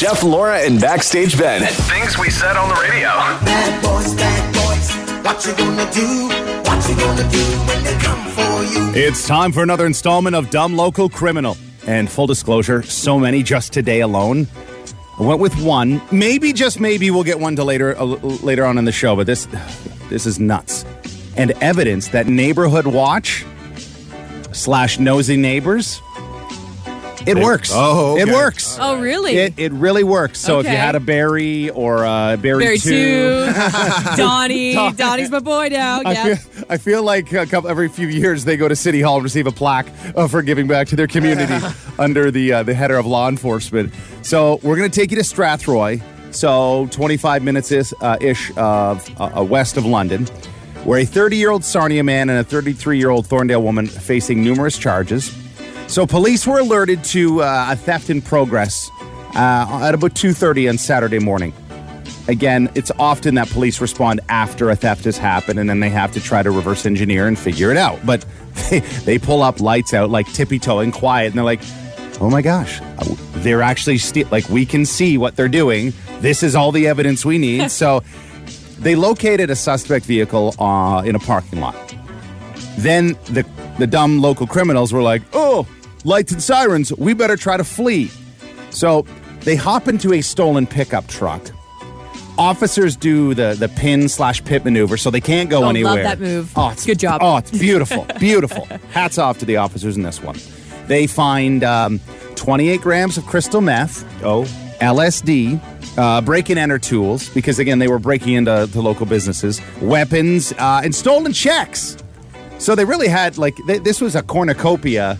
Jeff, Laura, and Backstage Ben. Things we said on the radio. Bad boys, bad boys, what you gonna do? What you gonna do when they come for you? It's time for another installment of Dumb Local Criminal. And full disclosure, so many just today alone. I went with one. Maybe just maybe we'll get one to later uh, later on in the show, but this this is nuts. And evidence that neighborhood watch slash nosy neighbors it works. Oh, it works. Oh, really? It, it really works. So if you had a Barry or a Barry, Barry two, two, Donnie, Don- Donnie's my boy now. I Yeah. feel, I feel like a couple, every few years they go to City Hall and receive a plaque uh, for giving back to their community under the uh, the header of law enforcement. So we're going to take you to Strathroy, so 25 minutes is, uh, ish of uh, uh, west of London, where a 30 year old Sarnia man and a 33 year old Thorndale woman facing numerous charges. So police were alerted to uh, a theft in progress uh, at about 2:30 on Saturday morning again, it's often that police respond after a theft has happened and then they have to try to reverse engineer and figure it out. But they, they pull up lights out like tippy toeing quiet and they're like, oh my gosh, uh, they're actually ste- like, we can see what they're doing. This is all the evidence we need. so they located a suspect vehicle uh, in a parking lot. Then the, the dumb local criminals were like, oh, lights and sirens, we better try to flee. So they hop into a stolen pickup truck. Officers do the the pin slash pit maneuver, so they can't go Oh, love anywhere. that move. Oh, it's, Good job. Oh, it's beautiful, beautiful. Hats off to the officers in this one. They find um, 28 grams of crystal meth. Oh. LSD, uh, break and enter tools, because again, they were breaking into to local businesses, weapons, uh, and stolen checks. So they really had, like, th- this was a cornucopia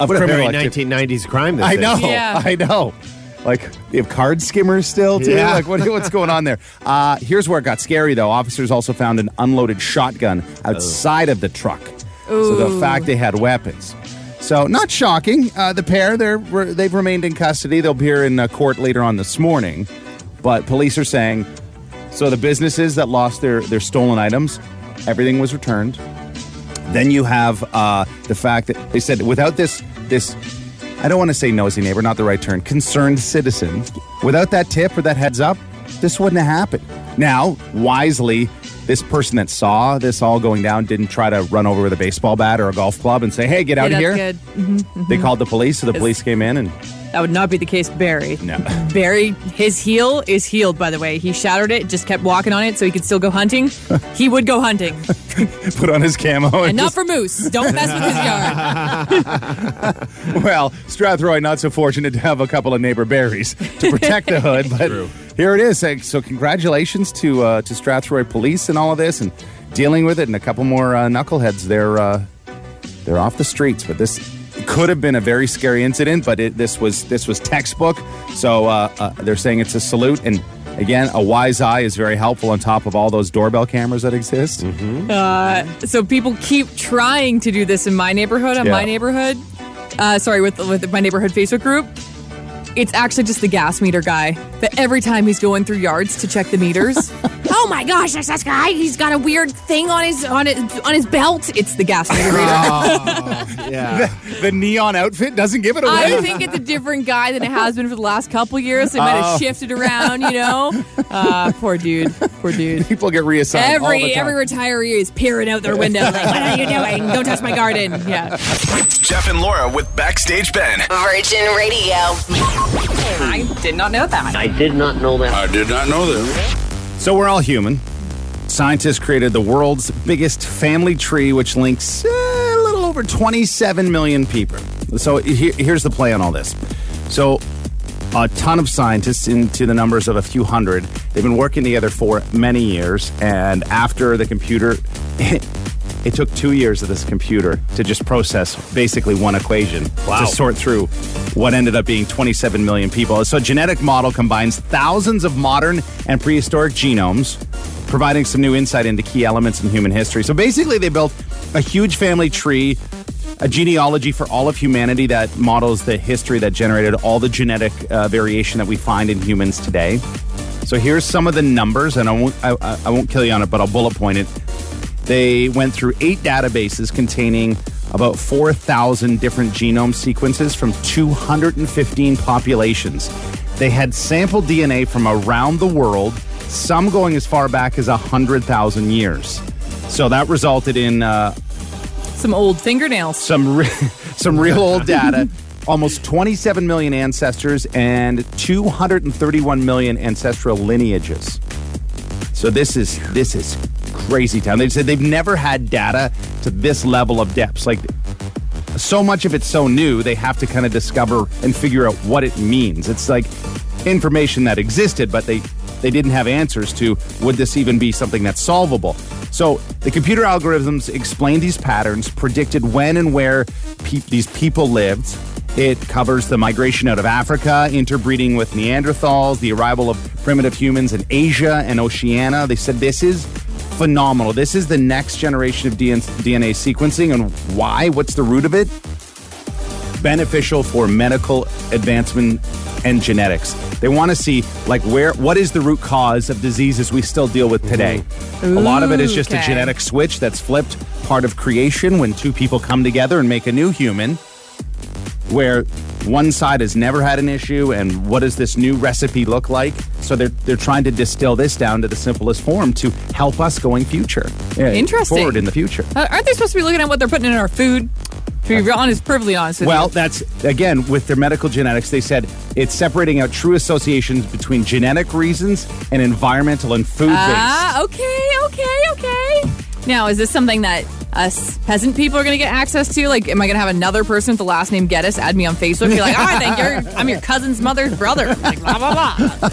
of What a criminal very activity. 1990s crime this I is. know, Yeah. I know. Like, they have card skimmers still, too? Yeah. Like, what, what's going on there? Uh, here's where it got scary, though. Officers also found an unloaded shotgun outside of the truck. So the fact they had weapons. So not shocking. Uh, the pair they're they've remained in custody. They'll appear in uh, court later on this morning. But police are saying so the businesses that lost their their stolen items, everything was returned. Then you have uh, the fact that they said without this this I don't want to say nosy neighbor, not the right term, concerned citizen. Without that tip or that heads up, this wouldn't have happened. Now, wisely, this person that saw this all going down didn't try to run over with a baseball bat or a golf club and say, "Hey, get out Yeah, of here." good. They called the police, so the police came in and That would not be the case, Barry. No. Barry, his heel is healed, by the way. He shattered it, just kept walking on it so he could still go hunting. he would go hunting. put on his camo. And, And not just- for moose. Don't mess with his yard. well, Strathroy not so fortunate to have a couple of neighbor berries to protect the hood, but here it is. So congratulations to uh, to Strathroy Police and all of this and dealing with it, and a couple more uh, knuckleheads. They're uh, they're off the streets, but this could have been a very scary incident. But it, this was this was textbook. So uh, uh, they're saying it's a salute and. Again, a wise eye is very helpful on top of all those doorbell cameras that exist. Uh, so people keep trying to do this in my neighborhood, on Yeah. my neighborhood. Uh, sorry, with, with my neighborhood Facebook group. It's actually just the gas meter guy that every time he's going through yards to check the meters. oh my gosh, that's that guy. He's got a weird thing on his on his on his belt. It's the gas meter reader. Yeah. The neon outfit doesn't give it away. I think it's a different guy than it has been for the last couple years. They might Oh. have shifted around, you know. Uh, poor dude, poor dude. People get reassigned all Every the time. every retiree is peering out their window like, "What are you doing? Don't touch my garden." Yeah. Jeff and Laura with Backstage Ben. Virgin Radio. I did not know that. I did not know that. I did not know that. So we're all human. Scientists created the world's biggest family tree, which links eh, a little over 27 million people. So he- here's the play on all this. So a ton of scientists into the numbers of a few hundred. They've been working together for many years, and after the computer, it took two years of this computer to just process basically one equation to sort through what ended up being 27 million people. So, a genetic model combines thousands of modern and prehistoric genomes, providing some new insight into key elements in human history. So, basically, they built a huge family tree a genealogy for all of humanity that models the history that generated all the genetic uh, variation that we find in humans today. So here's some of the numbers, and I won't I I won't kill you on it, but I'll bullet point it. They went through eight databases containing about 4,000 different genome sequences from 215 populations. they had sampled DNA from around the world, some going as far back as 100,000 years. So that resulted in uh, Some old fingernails. some re- some real old data. Almost 27 million ancestors and 231 million ancestral lineages. So this is this is crazy town. They said they've never had data to this level of depths. Like so much of it's so new, they have to kind of discover and figure out what it means. It's like information that existed, but they they didn't have answers to would this even be something that's solvable. So the computer algorithms explained these patterns, predicted when and where pe- these people lived. It covers the migration out of Africa, interbreeding with Neanderthals, the arrival of primitive humans in Asia and Oceania. They said this is phenomenal. This is the next generation of DNA sequencing. And why? What's the root of it? Beneficial for medical advancement and genetics. They want to see like where what is the root cause of diseases we still deal with today. A lot of it is just a genetic switch that's flipped, part of creation when two people come together and make a new human where one side has never had an issue and what does this new recipe look like so they're they're trying to distill this down to the simplest form to help us going future yeah, Interesting. forward in the future Uh, aren't they supposed to be looking at what they're putting in our food? To be honest, perfectly honest with well you. that's again with their medical genetics they said it's separating out true associations between genetic reasons and environmental and food based. Ah, okay, okay. Now, is this something that us peasant people are going to get access to? Like, am I going to have another person with the last name Geddes add me on Facebook? And be like, oh, I think you're, I'm your cousin's mother's brother. Like, blah blah blah.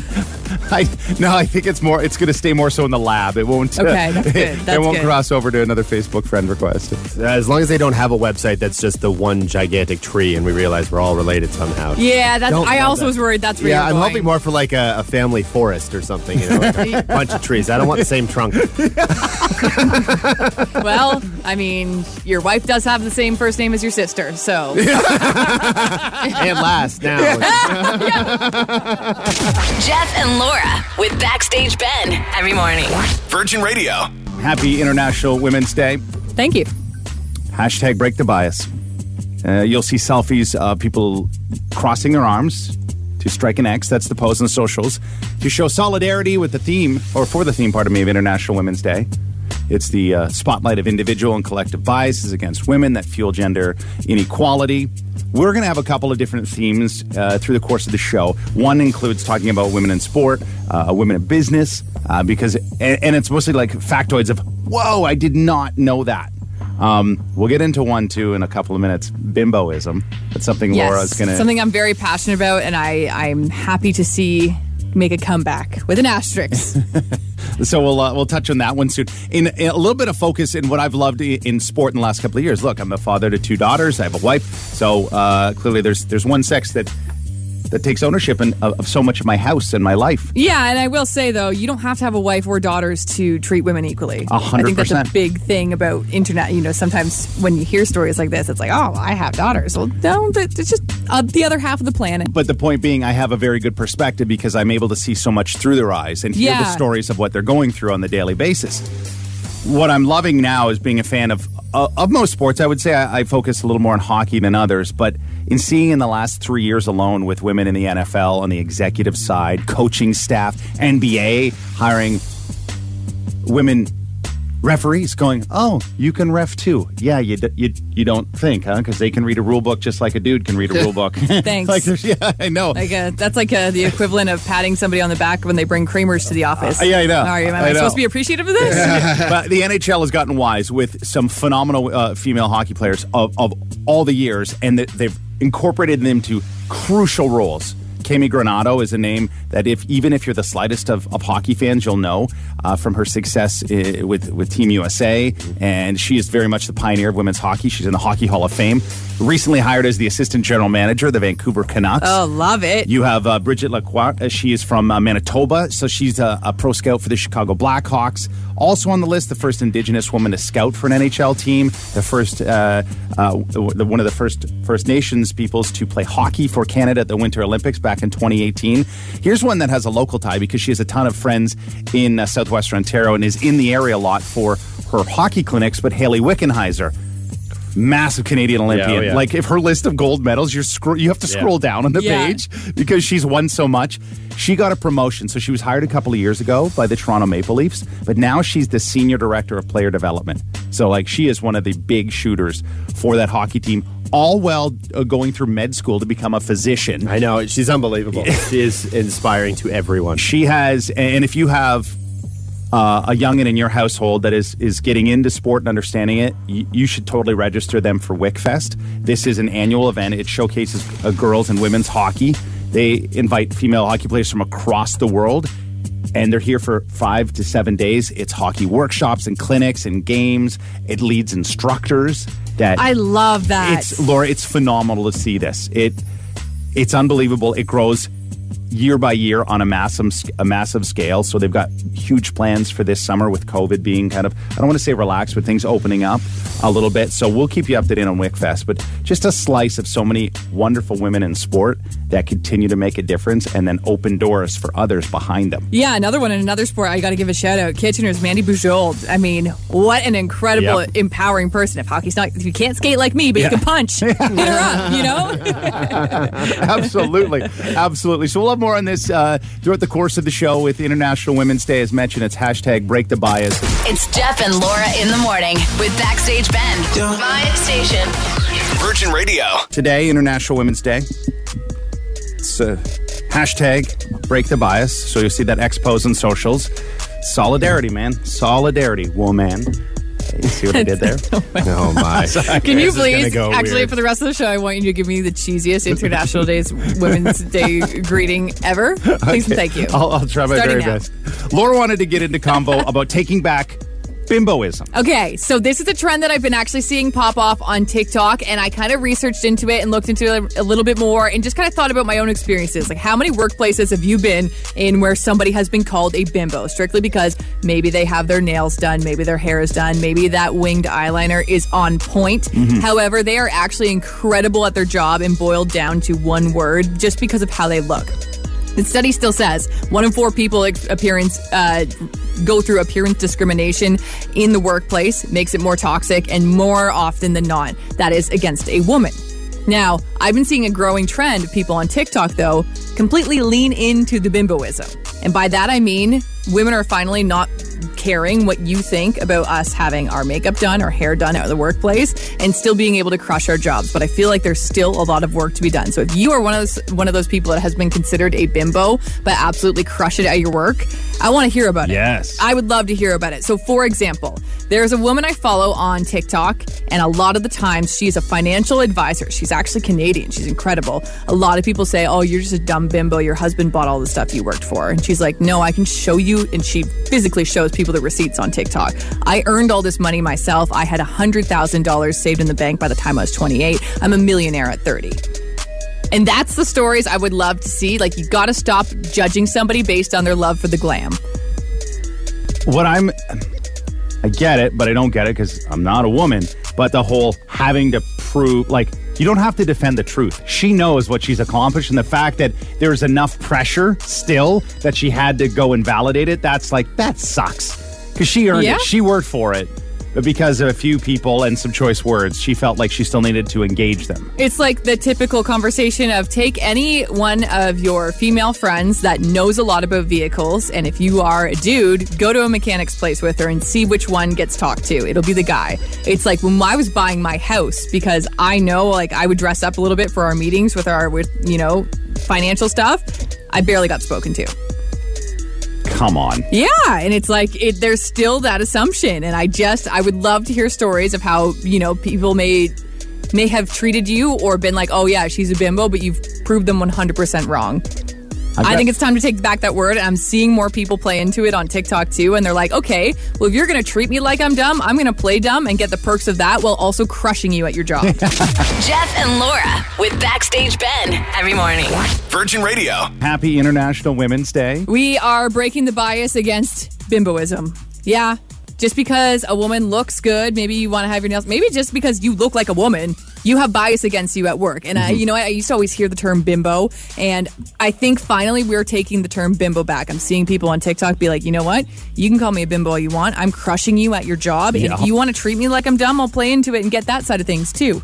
I, no i think it's more it's going to stay more so in the lab it won't uh, Okay, that's good, That's it won't good. cross over to another facebook friend request As long as they don't have a website that's just the one gigantic tree and we realize we're all related somehow. Yeah, that's. Don't I also that. was worried that's where Yeah, you're I'm going. hoping more for like a, a family forest or something, you know, like a bunch of trees. I don't want the same trunk. Well, I mean, your wife does have the same first name as your sister, so and last now. Jeff and Laura with Backstage Ben every morning. Virgin Radio. happy international women's day thank you. Hashtag break the bias. Uh, you'll see selfies of people crossing their arms to strike an X. That's the pose on the socials to show solidarity with the theme, or for the theme, pardon me, of International Women's Day. It's the uh, spotlight of individual and collective biases against women that fuel gender inequality. We're going to have a couple of different themes uh, through the course of the show. One includes talking about women in sport, uh, women in business, uh, because, and, and it's mostly like factoids of, whoa, I did not know that. Um, we'll get into one too in a couple of minutes. Bimboism. That's something Yes, Laura's going to. something I'm very passionate about, and I I'm happy to see make a comeback with an asterisk. So we'll uh, we'll touch on that one soon. In, in a little bit of focus in what I've loved in sport in the last couple of years. Look, I'm a father to two daughters. I have a wife. So uh, clearly, there's there's one sex that that takes ownership in, of, of so much of my house and my life. Yeah, and I will say though, you don't have to have a wife or daughters to treat women equally. A hundred percent. I think that's a big thing about internet. You know, sometimes when you hear stories like this, it's like, oh, I have daughters. Well, no, it's just uh, the other half of the planet. But the point being, I have a very good perspective because I'm able to see so much through their eyes and hear the stories of what they're going through on the daily basis. What I'm loving now is being a fan of uh, of most sports. I would say I, I focus a little more on hockey than others, but in seeing in the last three years alone with women in the NFL on the executive side, coaching staff, NBA hiring women referees going, oh, you can ref too. Yeah, you d- you you don't think, huh? Because they can read a rule book just like a dude can read a rule book. Thanks. like, yeah, I know. Like uh, that's like uh, the equivalent of patting somebody on the back when they bring creamers to the office. Uh, yeah, I know. Are you, am I I, supposed to be appreciative of this? but the NHL has gotten wise with some phenomenal uh, female hockey players of, of all the years, and that they've incorporated them to crucial roles. Cammi Granato is a name that, if even if you're the slightest of, of hockey fans, you'll know uh, from her success i with with Team USA, and she is very much the pioneer of women's hockey. She's in the Hockey Hall of Fame. Recently hired as the assistant general manager of the Vancouver Canucks. oh, love it. You have uh, Brigette Lacquette. Uh, she is from uh, Manitoba, so she's a, a pro scout for the Chicago Blackhawks. Also on the list, the first Indigenous woman to scout for an NHL team, the first, uh, uh, the, one of the first First Nations peoples to play hockey for Canada at the Winter Olympics back in 2018. Here's one that has a local tie because she has a ton of friends in uh, southwestern Ontario and is in the area a lot for her hockey clinics. But Hayley Wickenheiser, massive Canadian Olympian. oh, yeah. Like if her list of gold medals, you're scro- you have to Yeah. scroll down on the Yeah. page because she's won so much. She got a promotion, so she was hired a couple of years ago by the Toronto Maple Leafs, but now she's the senior director of player development. So like she is one of the big shooters for that hockey team. All while uh, going through med school to become a physician. I know she's unbelievable. she is inspiring to everyone. She has, and if you have uh, a youngin in your household that is is getting into sport and understanding it, you, you should totally register them for WickFest. This is an annual event. It showcases uh, girls and women's hockey. They invite female hockey players from across the world, and they're here for five to seven days. It's hockey workshops and clinics and games. It leads instructors that I love that. it's Laura. It's phenomenal to see this. It it's unbelievable. It grows year by year on a massive a massive scale. So they've got huge plans for this summer with COVID being kind of I don't want to say relaxed, but things opening up a little bit. So we'll keep you up to date on WickFest. But just a slice of so many wonderful women in sport that continue to make a difference and then open doors for others behind them. Yeah, another one in another sport. I got to give a shout out. Kitchener's Mandy Bujold. I mean, what an incredible, Yep. empowering person. If hockey's not, if you can't skate like me, but you can punch, hit her up. You know. absolutely, absolutely. So we'll have more on this uh, throughout the course of the show with International Women's Day. As mentioned, it's hashtag Break the Bias. It's Jeff and Laura in the morning with Backstage Ben. My station. Virgin Radio. Today, International Women's Day. It's uh, hashtag break the bias. So you'll see that X pose on socials. Solidarity, man. Solidarity, woman. You see what I did there? Oh my! Can you This please, go actually, weird. for the rest of the show, I want you to give me the cheesiest International Days Women's Day greeting ever. Please and thank you. I'll, I'll try my Starting very now. best. Laura wanted to get into combo about taking back bimboism. Okay, so this is a trend that I've been actually seeing pop off on TikTok, and I kind of researched into it and looked into it a little bit more and just kind of thought about my own experiences. Like, how many workplaces have you been in where somebody has been called a bimbo strictly because maybe they have their nails done, maybe their hair is done, maybe that winged eyeliner is on point? Mm-hmm. However, they are actually incredible at their job and boiled down to one word just because of how they look. The study still says one in four people appearance uh, go through appearance discrimination in the workplace, makes it more toxic, and more often than not, that is against a woman. Now, I've been seeing a growing trend of people on TikTok, though, completely lean into the bimboism. And by that I mean women are finally not caring what you think about us having our makeup done or hair done at the workplace and still being able to crush our jobs. But I feel like there's still a lot of work to be done. So if you are one of those one of those people that has been considered a bimbo but absolutely crush it at your work, I want to hear about it. Yes. I would love to hear about it. So for example, there's a woman I follow on TikTok and a lot of the times she's a financial advisor. She's actually Canadian. She's incredible. A lot of people say, "Oh, you're just a dumb bimbo. Your husband bought all the stuff you worked for." And she's like, "No, I can show you." And she physically shows people the receipts on TikTok. I earned all this money myself. I had $100,000 saved in the bank by the time I was 28. I'm a millionaire at 30. And that's the stories I would love to see. Like, you got to stop judging somebody based on their love for the glam. What I'm, I get it, but I don't get it because I'm not a woman. But the whole having to prove, like, you don't have to defend the truth. She knows what she's accomplished, and the fact that there's enough pressure still that she had to go and validate it, that's like, that sucks. Because she earned Yeah. it, she worked for it. But because of a few people and some choice words, she felt like she still needed to engage them. It's like the typical conversation of take any one of your female friends that knows a lot about vehicles, and if you are a dude, go to a mechanic's place with her and see which one gets talked to. It'll be the guy. It's like when I was buying my house because I know like I would dress up a little bit for our meetings with our with you know financial stuff. I barely got spoken to. Come on. Yeah, and it's like it, there's still that assumption, and I just I would love to hear stories of how you know people may may have treated you or been like, oh yeah, she's a bimbo, but you've proved them 100% wrong. I got- think it's time to take back that word. I'm seeing more people play into it on TikTok too, and they're like, okay, well if you're gonna treat me like I'm dumb, I'm gonna play dumb and get the perks of that while also crushing you at your job. Jeff and Laura with Backstage Ben every morning. Virgin Radio. Happy International Women's Day. We are breaking the bias against bimboism. Yeah, just because a woman looks good, maybe you want to have your nails, maybe just because you look like a woman, you have bias against you at work. And I, mm-hmm. you know, I used to always hear the term bimbo, and I think finally we're taking the term bimbo back. I'm seeing people on TikTok be like, you know what? You can call me a bimbo all you want. I'm crushing you at your job. And if you want to treat me like I'm dumb, I'll play into it and get that side of things too.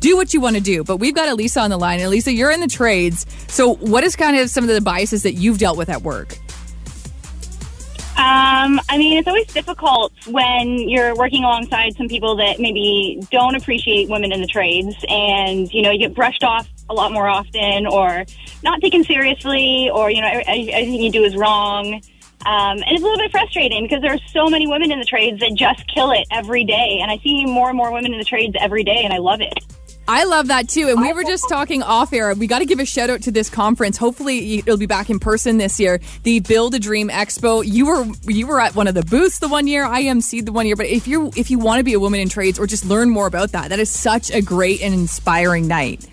Do what you want to do. But we've got Elisa on the line. And Elisa, you're in the trades. So what is kind of some of the biases that you've dealt with at work? Um, I mean, it's always difficult when you're working alongside some people that maybe don't appreciate women in the trades, and you know, you get brushed off a lot more often, or not taken seriously, or you know, every- everything you do is wrong. Um, and it's a little bit frustrating because there are so many women in the trades that just kill it every day, and I see more and more women in the trades every day, and I love it. I love that too. And we were just talking off air. We got to give a shout out to this conference. Hopefully, it'll be back in person this year. The Build a Dream Expo. You were you were at one of the booths the one year. I emceed the one year. But if you if you want to be a woman in trades or just learn more about that, that is such a great and inspiring night.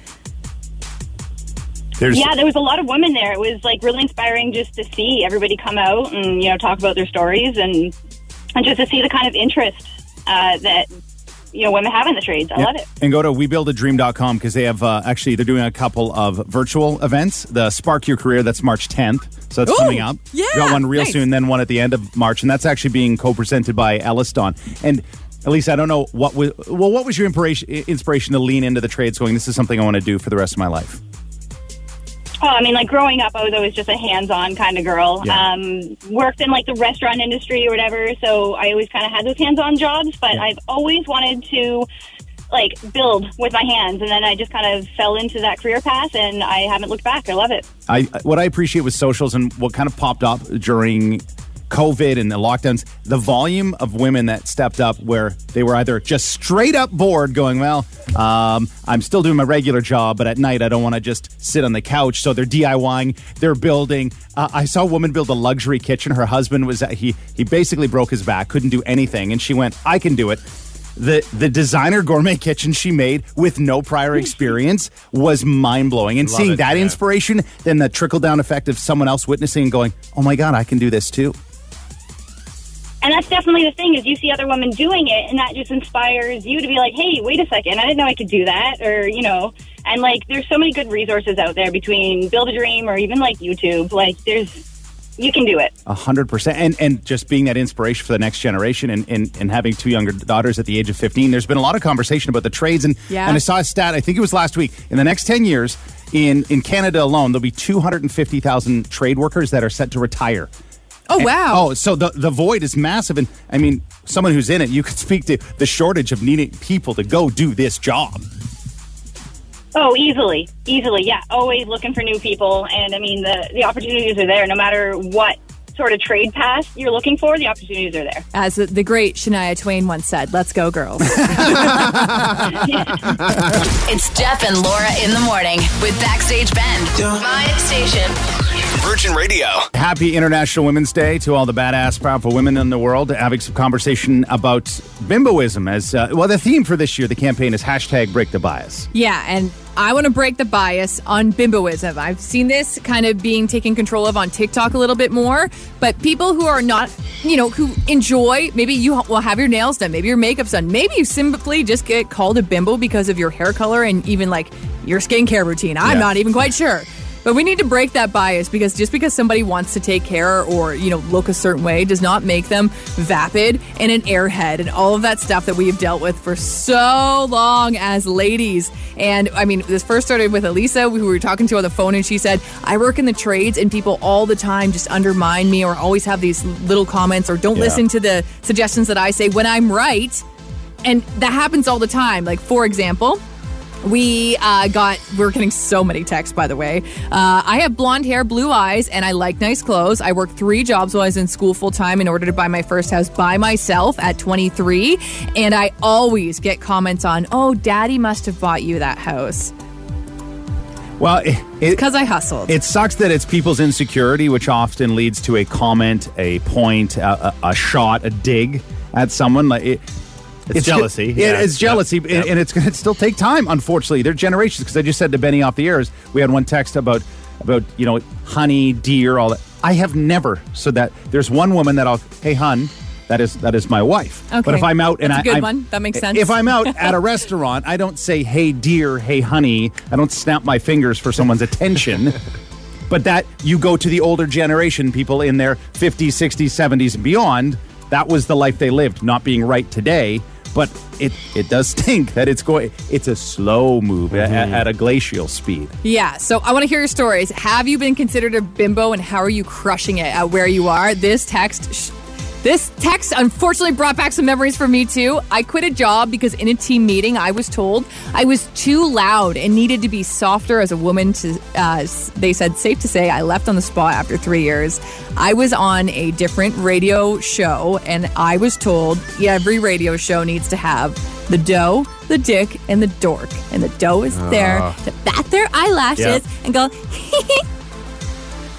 There's Yeah, there was a lot of women there. It was like really inspiring just to see everybody come out and you know talk about their stories and and just to see the kind of interest uh, that you know women have in the trades. I love it. And go to webuildadream.com because they have uh, actually they're doing a couple of virtual events. The Spark Your Career that's March 10th, so that's Ooh, coming up. yeah, We got one real nice. soon, then one at the end of March, and that's actually being co-presented by EllisDon. And at least I don't know what was well. What was your inspiration inspiration to lean into the trades? Going, this is something I want to do for the rest of my life. Oh, I mean, like growing up, I was always just a hands-on kind of girl. Yeah. Um, worked in like the restaurant industry or whatever, so I always kind of had those hands-on jobs. But I've always wanted to like build with my hands, and then I just kind of fell into that career path, and I haven't looked back. I love it. I what I appreciate with socials and what kind of popped up during COVID and the lockdowns, the volume of women that stepped up where they were either just straight up bored, going, "Well, um, I'm still doing my regular job, but at night I don't want to just sit on the couch." So they're DIYing, they're building. Uh, I saw a woman build a luxury kitchen. Her husband was he he basically broke his back, couldn't do anything, and she went, "I can do it." the the designer gourmet kitchen she made with no prior experience was mind blowing. And Love seeing it, that yeah. inspiration, then the trickle down effect of someone else witnessing and going, "Oh my god, I can do this too." And that's definitely the thing is you see other women doing it, and that just inspires you to be like, hey, wait a second, I didn't know I could do that, or you know, and like there's so many good resources out there between Build a Dream or even like YouTube. Like there's, you can do it. A hundred percent, and and just being that inspiration for the next generation, and, and and having two younger daughters at the age of fifteen. There's been a lot of conversation about the trades, and Yeah. and I saw a stat. I think it was last week. In the next ten years, in in Canada alone, there'll be two hundred and fifty thousand trade workers that are set to retire. Oh wow! Oh, so the the void is massive, and I mean, someone who's in it, you could speak to the shortage of needing people to go do this job. Oh, easily, easily, yeah. Always looking for new people, and I mean the the opportunities are there. No matter what sort of trade path you're looking for, the opportunities are there. As the, the great Shania Twain once said, "Let's go, girls." It's Jeff and Laura in the morning with Backstage Ben. My station. Virgin Radio. Happy International Women's Day to all the badass, powerful women in the world. Having some conversation about bimboism as uh, well. The theme for this year, the campaign is hashtag Break the Bias. Yeah, and I want to break the bias on bimboism. I've seen this kind of being taken control of on TikTok a little bit more, but people who are not, you know, who enjoy, maybe you will have your nails done, maybe your makeup's done, maybe you simply just get called a bimbo because of your hair color and even like your skincare routine. I'm Yeah. not even quite sure. But we need to break that bias because just because somebody wants to take care or, you know, look a certain way does not make them vapid and an airhead and all of that stuff that we've dealt with for so long as ladies. And I mean, this first started with Elisa, who we were talking to on the phone, and she said, I work in the trades and people all the time just undermine me or always have these little comments or don't Yeah. listen to the suggestions that I say when I'm right. And that happens all the time. Like, for example, we uh, got, we're getting so many texts, by the way. Uh, I have blonde hair, blue eyes, and I like nice clothes. I worked three jobs while I was in school full time in order to buy my first house by myself at 23. And I always get comments on, oh, daddy must have bought you that house Well, because I hustled. it sucks that it's people's insecurity, which often leads to a comment, a point, a, a, a shot, a dig at someone. Like it, It's jealousy, It, yeah. it's jealousy, Yep, and- and it's going to still take time. Unfortunately, they're generations. Because I just said to Benny off the airs, we had one text about about you know honey, deer, all that. I have never said that there's one woman that I'll hey hun, that is that is my wife. Okay. But if I'm out and That's a I, good I'm- one. That makes sense. If I'm out at a restaurant, I don't say "Hey dear," "Hey honey." I don't snap my fingers for someone's attention. But that you go to the older generation, people in their 50s, 60s, 70s, and beyond. That was the life they lived, not being right today. But it it does stink that it's going. It's a slow move a- a- mm-hmm. at, a glacial speed. Yeah, so I want to hear your stories. Have you been considered a bimbo and how are you crushing it at where you are? This text sh- this text unfortunately brought back some memories for me too. I quit a job because in a team meeting I was told I was too loud and needed to be softer as a woman to uh, they said safe to say I left on the spot after 3 years. I was on a different radio show and I was told every radio show needs to have the dough, the dick, and the dork. And the dough is there to bat their eyelashes Yep. and go.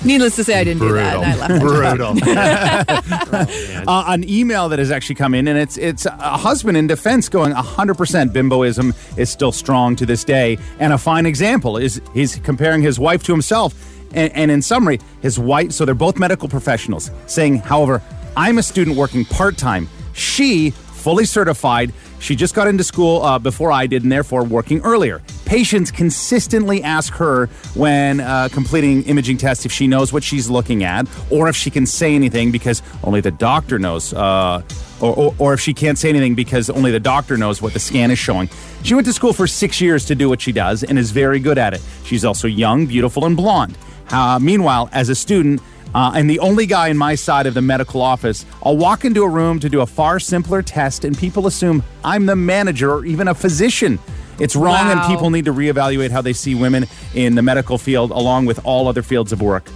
Needless to say, I didn't do that, and I left. that job. Brutal. uh, an email that has actually come in, and it's it's a husband in defense going 100% bimboism is still strong to this day, and a fine example is he's comparing his wife to himself, and, and in summary, his wife. So they're both medical professionals, saying, however, I'm a student working part time. She fully certified. She just got into school uh, before I did, and therefore working earlier. Patients consistently ask her when uh, completing imaging tests if she knows what she's looking at, or if she can say anything because only the doctor knows, uh, or, or, or if she can't say anything because only the doctor knows what the scan is showing. She went to school for six years to do what she does and is very good at it. She's also young, beautiful, and blonde. Uh, meanwhile, as a student, uh, I'm the only guy in my side of the medical office. I'll walk into a room to do a far simpler test, and people assume I'm the manager or even a physician. It's wrong, and people need to reevaluate how they see women in the medical field, along with all other fields of work.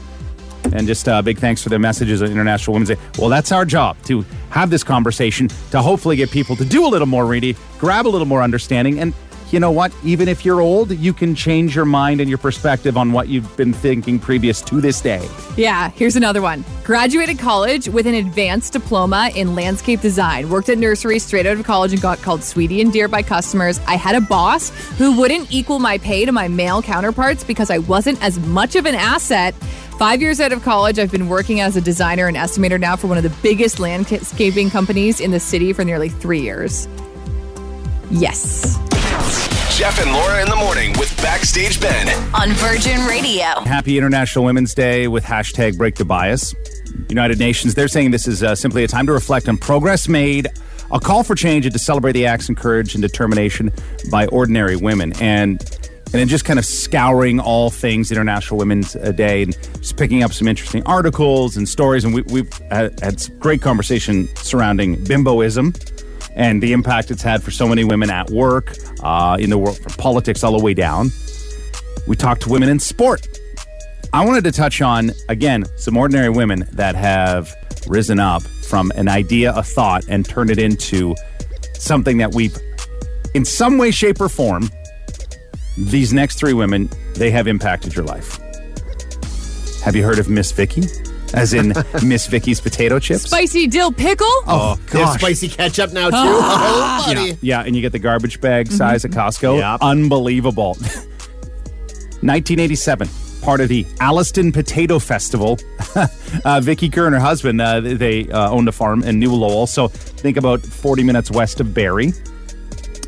And just uh, big thanks for the messages on International Women's Day. Well, that's our job to have this conversation to hopefully get people to do a little more reading, grab a little more understanding, and you know what? Even if you're old, you can change your mind and your perspective on what you've been thinking previous to this day. Yeah, here's another one. Graduated college with an advanced diploma in landscape design. Worked at nursery straight out of college and got called sweetie and dear by customers. I had a boss who wouldn't equal my pay to my male counterparts because I wasn't as much of an asset. Five years out of college, I've been working as a designer and estimator now for one of the biggest landscaping companies in the city for nearly three years. Yes. Jeff and Laura in the morning with Backstage Ben. on Virgin Radio. Happy International Women's Day with hashtag Break the Bias. United Nations, they're saying this is uh, simply a time to reflect on progress made, a call for change, and to celebrate the acts and courage and determination by ordinary women. And and then just kind of scouring all things International Women's uh, Day and just picking up some interesting articles and stories. And we, we've had, had great conversation surrounding bimboism and the impact it's had for so many women at work, uh, in the world, from politics all the way down. We talked to women in sport. I wanted to touch on, again, some ordinary women that have risen up from an idea, a thought, and turned it into something that we've, in some way, shape, or form, these next three women, they have impacted your life. Have you heard of Miss Vickie? As in Miss Vickie's potato chips? Spicy dill pickle? Oh, They have gosh. spicy ketchup now too. oh, buddy. Yeah, yeah, and you get the garbage bag size at Costco. Yep. Unbelievable. 1987, part of the Alliston Potato Festival. uh, Vickie Kerr and her husband, uh, they uh, owned a farm in New Lowell, so think about 40 minutes west of Barrie.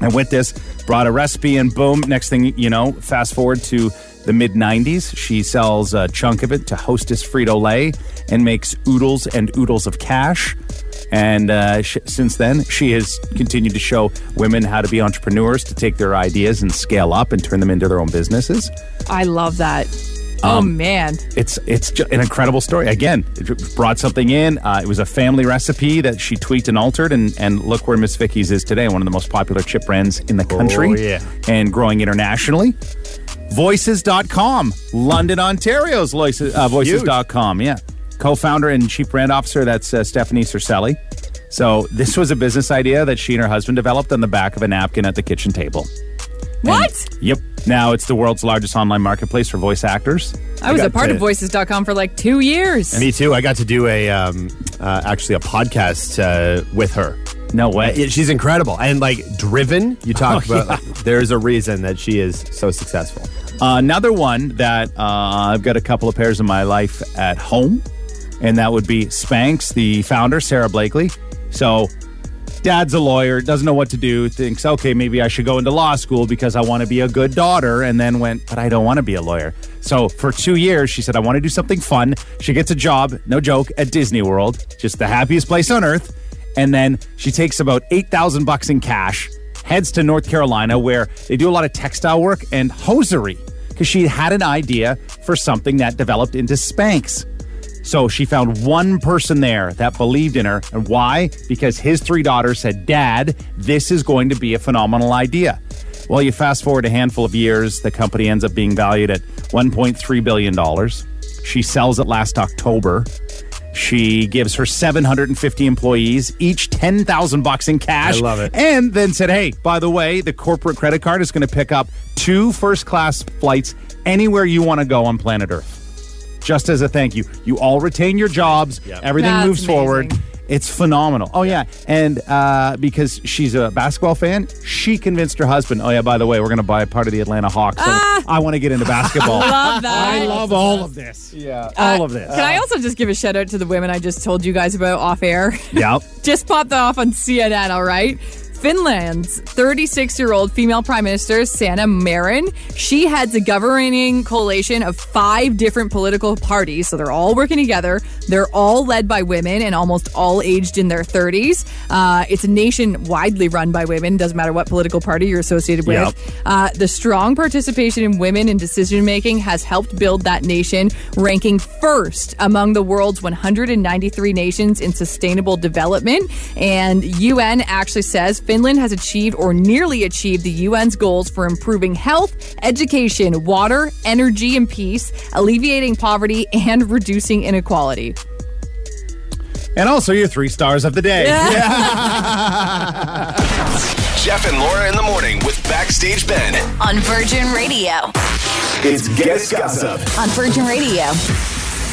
And with this, brought a recipe, and boom, next thing you know, fast forward to the mid 90s. She sells a chunk of it to Hostess Frito Lay and makes oodles and oodles of cash. And uh, sh- since then, she has continued to show women how to be entrepreneurs, to take their ideas and scale up and turn them into their own businesses. I love that. oh, man. It's it's ju- an incredible story. Again, it brought something in. Uh, it was a family recipe that she tweaked and altered, and and look where Miss Vickie's is today, one of the most popular chip brands in the country, Oh, yeah. and growing internationally. Voices.com, London, Ontario's voices, uh, voices.com. Yeah. Co founder and chief brand officer, that's uh, Stephanie Ciccarelli. So, this was a business idea that she and her husband developed on the back of a napkin at the kitchen table. What? Yep. Now it's the world's largest online marketplace for voice actors. I was a part to- of voices.com for like two years. Me too. I got to do a um, uh, actually a podcast uh, with her. No way. yeah, she's incredible and like driven. You talk Oh, about like, there's a reason that she is so successful. Uh, another one that uh, I've got a couple of pairs in my life at home, and that would be Spanx, the founder, Sara Blakely. So, dad's a lawyer, doesn't know what to do, thinks, okay, maybe I should go into law school because I want to be a good daughter, and then went, but I don't want to be a lawyer. So, for two years, she said, I want to do something fun. She gets a job, no joke, at Disney World, just the happiest place on earth. And then she takes about 8,000 bucks in cash, heads to North Carolina, where they do a lot of textile work and hosiery because she had an idea for something that developed into Spanx. So she found one person there that believed in her. And why? Because his three daughters said, Dad, this is going to be a phenomenal idea. Well, you fast forward a handful of years, the company ends up being valued at $1.3 billion. She sells it last October. She gives her 750 employees each 10,000 bucks in cash. I love it. And then said, "Hey, by the way, the corporate credit card is going to pick up two first class flights anywhere you want to go on planet Earth." Just as a thank you. You all retain your jobs. Everything That's moves forward. It's phenomenal. Oh yeah, and uh, because she's a basketball fan, she convinced her husband. Oh yeah, by the way, we're going to buy a part of the Atlanta Hawks. So I want to get into basketball. I love that. I love all of this. Yeah, all of this. Can I also just give a shout out to the women I just told you guys about off air? Yep. just popped that off on CNN, all right? Finland's 36 year old female prime minister, Sanna Marin, she heads a governing coalition of five different political parties. So they're all working together. They're all led by women and almost all aged in their 30s. Uh, it's a nation widely run by women, doesn't matter what political party you're associated with. Yep. Uh, the strong participation in women in decision making has helped build that nation, ranking first among the world's 193 nations in sustainable development. And UN actually says Finland has achieved or nearly achieved the UN's goals for improving health, education, water, energy, and peace, alleviating poverty, and reducing inequality. And also your three stars of the day. Jeff and Laura in the morning with Backstage Ben. On Virgin Radio. It's Guest Gossip. On Virgin Radio.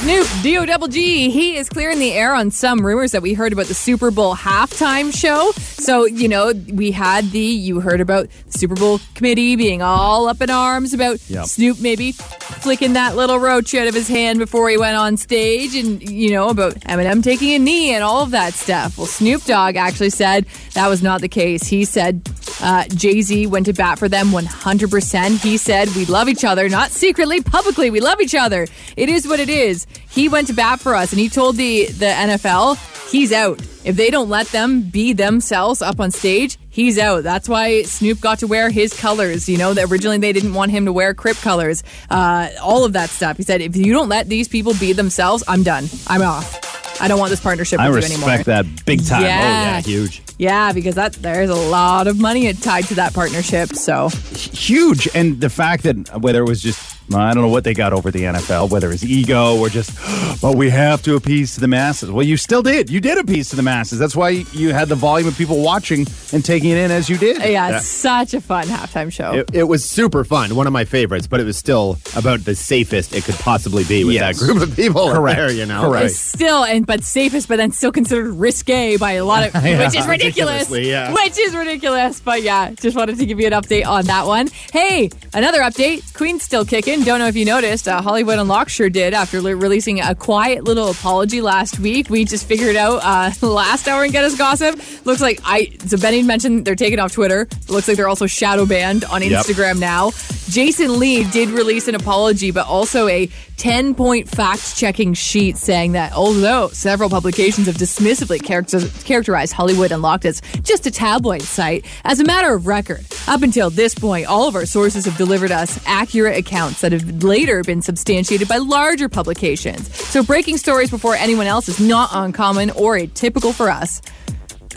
Snoop D-O double G, he is clearing the air on some rumors that we heard about the Super Bowl halftime show. So, you know, we had the, you heard about the Super Bowl committee being all up in arms about Yep. Snoop maybe flicking that little roach out of his hand before he went on stage and, you know, about Eminem taking a knee and all of that stuff. Well, Snoop Dogg actually said that was not the case. He said uh, Jay Z went to bat for them 100%. He said, We love each other, not secretly, publicly. We love each other. It is what it is. He went to bat for us and he told the, the NFL he's out. If they don't let them be themselves up on stage, he's out. That's why Snoop got to wear his colors. You know, that originally they didn't want him to wear Crip colors. Uh, all of that stuff. He said, if you don't let these people be themselves, I'm done. I'm off. I don't want this partnership I with you anymore. respect that big time. Yeah. Oh yeah, huge. Yeah, because that there's a lot of money tied to that partnership. So huge. And the fact that whether it was just, I don't know what they got over the NFL, whether it's ego or just, but we have to appease to the masses. Well, you still did. You did appease to the masses. That's why you had the volume of people watching and taking it in as you did. yeah, it's such a fun halftime show. It, it was super fun, one of my favorites, but it was still about the safest it could possibly be with Yes. that group of people Correct. there, you know? Correct. It's still and but safest, but then still considered risque by a lot of, which is ridiculous. Yeah. Which is ridiculous. But yeah, just wanted to give you an update on that one. Hey, another update. Queen's still kicking. Don't know if you noticed. Uh, Hollywood Unlocked sure did after li- releasing a quiet little apology last week. We just figured out uh, last hour and Get Us Gossip. Looks like I so Benny mentioned they're taken off Twitter. Looks like they're also shadow banned on Yep. Instagram now. Jason Lee did release an apology, but also a 10 point fact checking sheet saying that although several publications have dismissively character- characterized Hollywood Unlocked as just a tabloid site, as a matter of record, up until this point, all of our sources have delivered us accurate accounts that have later been substantiated by larger publications. So breaking stories before anyone else is not uncommon or atypical for us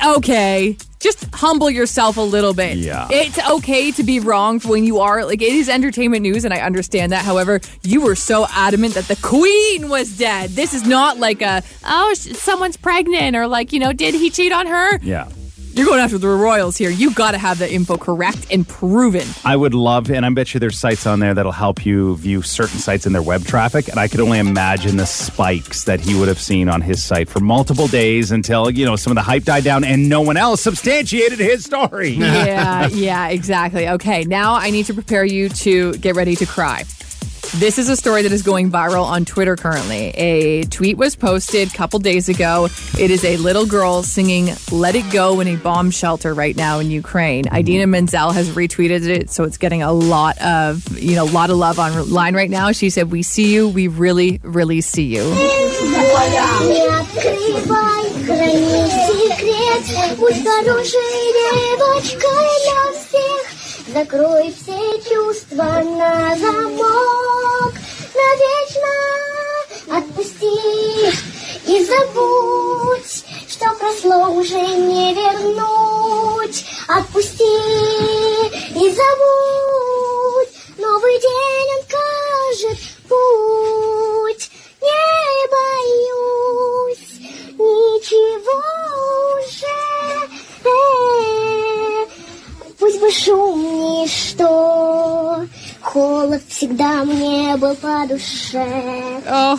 okay, just humble yourself a little bit. Yeah. It's okay to be wrong when you are like it is entertainment news and I understand that. However, you were so adamant that the queen was dead. This is not like a oh someone's pregnant or like, you know, did he cheat on her? Yeah. You're going after the royals here. You've got to have the info correct and proven. I would love, and I bet you there's sites on there that'll help you view certain sites in their web traffic. And I could only imagine the spikes that he would have seen on his site for multiple days until, you know, some of the hype died down and no one else substantiated his story. yeah, yeah, exactly. Okay, now I need to prepare you to get ready to cry. This is a story that is going viral on Twitter currently. A tweet was posted a couple days ago. It is a little girl singing Let It Go in a bomb shelter right now in Ukraine. Idina Menzel has retweeted it, so it's getting a lot of, you know, a lot of love online right now. She said, We see you. We really, really see you. Не открывай, храни секрет, будь хорошей девочкой для всех. Закрой все чувства на И забудь, что прошло уже не вернуть. Отпусти Oh.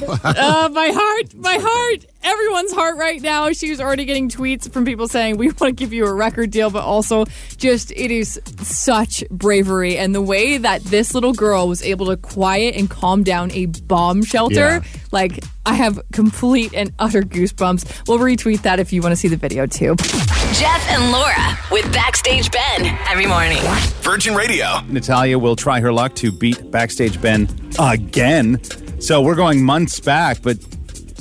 Oh. uh, my heart, my heart, everyone's heart right now. She was already getting tweets from people saying, We want to give you a record deal, but also just it is such bravery. And the way that this little girl was able to quiet and calm down a bomb shelter, yeah. like I have complete and utter goosebumps. We'll retweet that if you want to see the video too. Jeff and Laura with Backstage Ben every morning. Virgin Radio. Natalia will try her luck to beat Backstage Ben again. So we're going months back, but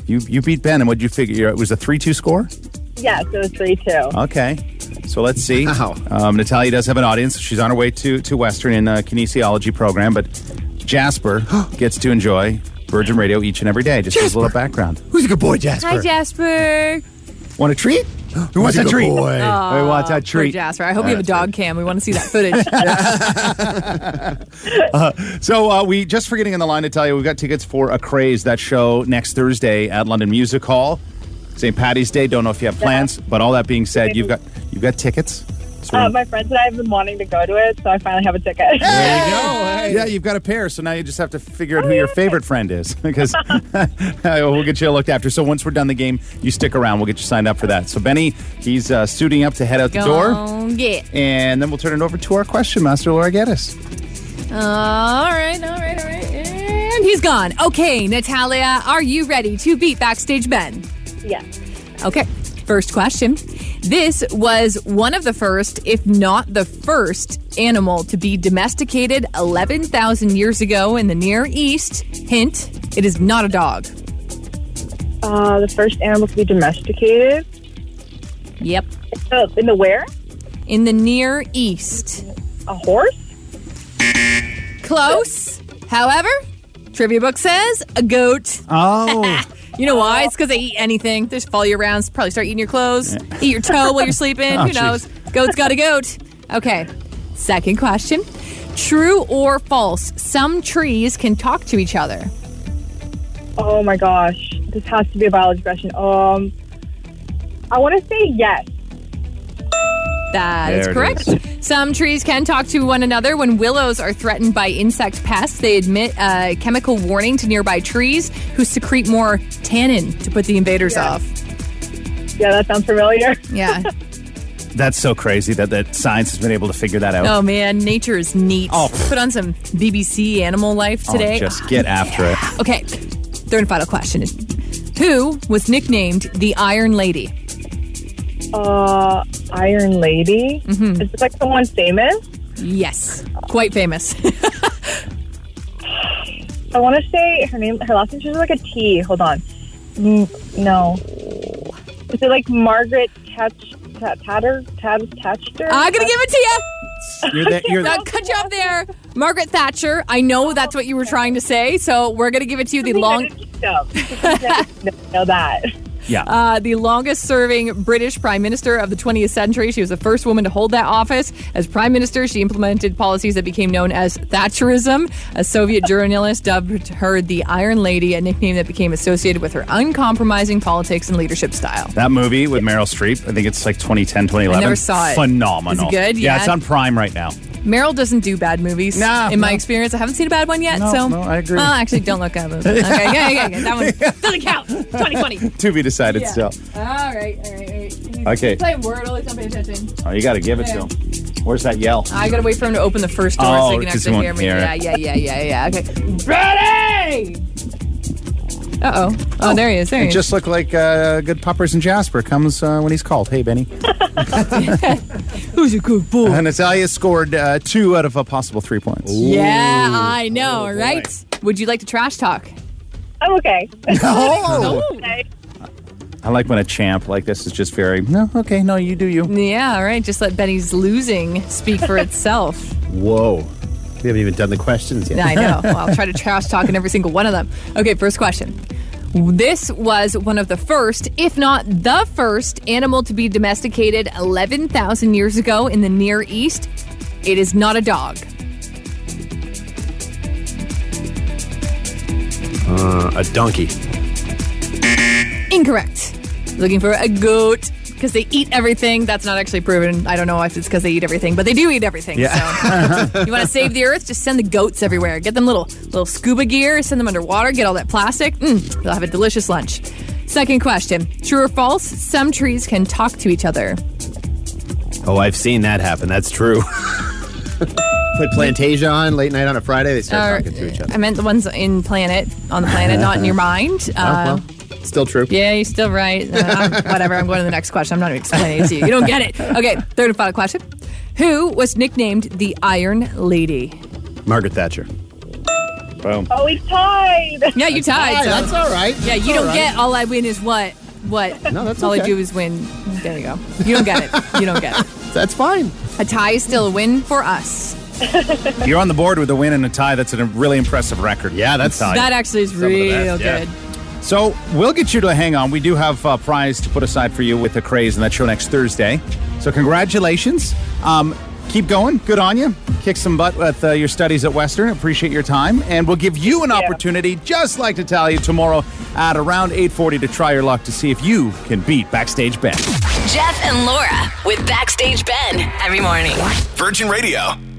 you you beat Ben, and what did you figure? It was a 3 2 score? Yes, it was 3 2. Okay. So let's see. Wow. Um, Natalia does have an audience. She's on her way to, to Western in a kinesiology program, but Jasper gets to enjoy Virgin Radio each and every day. Just as a little background. Who's a good boy, Jasper? Hi, Jasper. Want a treat? Who wants a treat? Boy. Who wants a treat? Jasper. I hope you have a dog cam. We want to see that footage. So uh, we just forgetting on the line to tell you we've got tickets for a craze that show next Thursday at London Music Hall, St. Patty's Day. Don't know if you have plans, but all that being said, you've got you've got tickets. So Uh, my friends and I have been wanting to go to it, so I finally have a ticket. there you go. Yeah, you've got a pair. So now you just have to figure out who your favorite friend is because we'll get you looked after. So once we're done the game, you stick around. We'll get you signed up for that. So Benny, he's uh, suiting up to head out the door, Go get. and then we'll turn it over to our question master, Laura Geddes. All right, all right, all right. And he's gone. Okay, Natalia, are you ready to beat Backstage Ben? yes. Okay, first question. This was one of the first, if not the first, animal to be domesticated 11,000 years ago in the Near East. Hint, it is not a dog. Uh, the first animal to be domesticated. Yep. Uh, in the where? In the Near East. A horse? Close. However, trivia book says a goat. Oh, You know why? It's because they eat anything. They just follow you around. Probably start eating your clothes, eat your toe while you're sleeping. Oh, Who knows? Goat's got a goat. Okay. Second question. True or false? Some trees can talk to each other. Oh my gosh. This has to be a biology question. Um, I want to say yes. That is There correct. is. Some trees can talk to one another. When willows are threatened by insect pests, they emit a uh, chemical warning to nearby trees who secrete more tannin to put the invaders Yeah. off. Yeah, that sounds familiar. Yeah. that's so crazy that that science has been able to figure that out. oh man, nature is neat. Oh. Put on some BBC Animal Life Oh, today. just get after it. Okay, third and final question is Who was nicknamed the Iron Lady? Uh, Iron Lady. Mm-hmm. Is this like someone famous? Yes, quite famous. I want to say her name. Her last name starts with like a T. Hold on. Mm, no. Is it like Margaret Tatch? Tat- Tatter? Tabs Tatcher? I'm gonna give it to you. You're the, you're I'll cut you off there. Margaret Thatcher. I know that's what you were trying to say, so we're gonna give it to you. The long, No. know that. Yeah. uh, the longest serving British Prime Minister of the 20th century. She was the first woman to hold that office. As Prime Minister, she implemented policies that became known as Thatcherism. A Soviet journalist dubbed her the Iron Lady, a nickname that became associated with her uncompromising politics and leadership style. That movie with Meryl Streep, I think it's like 2010, 2011. I never saw it. Phenomenal. Is it good? Yeah, Yeah. it's on Prime right now. Meryl doesn't do bad movies. Nah, in my no. experience, I haven't seen a bad one yet. No, so, no, I agree. Well, actually, don't look at it. Okay, yeah, yeah, yeah, that one doesn't count. 2020. To be decided Yeah. still. All right, all right, all right. He's Okay. Playing Wordle. He's not paying attention. Oh, you got to give it to him. Where's that yell? I gotta wait for him to open the first door Oh, so you can 'cause he actually won't hear me. hear Yeah, yeah, yeah, yeah, yeah. Okay. Ready! Uh oh. Oh, there he is. There he It is. just looked like uh, good Poppers and Jasper comes uh, when he's called. Hey, Benny. Who's a good boy? And Natalia scored uh, two out of a possible three points. Yeah, I know, Oh, right? Would you like to trash talk? I'm okay. Oh. Okay. I like when a champ like this is just very, no, okay, no, you do you. Yeah, all right. Just let Benny's losing speak for itself. Whoa. We haven't even done the questions yet. Yeah, I know. Well, I'll try to trash talk in every single one of them. Okay, first question. This was one of the first, if not the first, animal to be domesticated 11,000 years ago in the Near East. It is not a dog. Uh, a donkey. Incorrect. Looking for a goat because they eat everything. That's not actually proven. I don't know if it's because they eat everything, but they do eat everything. Yeah. So you want to save the earth? Just send the goats everywhere. Get them little little scuba gear. Send them underwater. Get all that plastic. Mm, they'll have a delicious lunch. Second question: True or false? Some trees can talk to each other. Oh, I've seen that happen. That's true. Put Plantasia on late night on a Friday. They start Or- talking to each other. I meant the ones in planet on the planet, not in your mind. Oh, Uh, well, still true. Yeah, you're still right. Uh, I'm- whatever. I'm going to the next question. I'm not even explaining it to you. You don't get it. Okay, third and final question. Who was nicknamed the Iron Lady? Margaret Thatcher. Boom. Oh, we tied. Yeah, you tied. Hi, so- that's all right. Yeah, you That's don't all right. get all I win is what? What? No, that's all I okay. do is win. There you go. You don't get it. You don't get it. That's fine. A tie is still a win for us. You're on the board with a win and a tie. That's a really impressive record. Yeah, that's- Tie. That actually is Some of the real best, yeah. good. So we'll get you to hang on. We do have a prize to put aside for you with the craze and that show next Thursday. So congratulations. Um, keep going. Good on you. Kick some butt with uh, your studies at Western. Appreciate your time, and we'll give you an opportunity, just like to tell you tomorrow at around 8:40 to try your luck to see if you can beat Backstage Ben. Jeff and Laura with Backstage Ben every morning. Virgin Radio.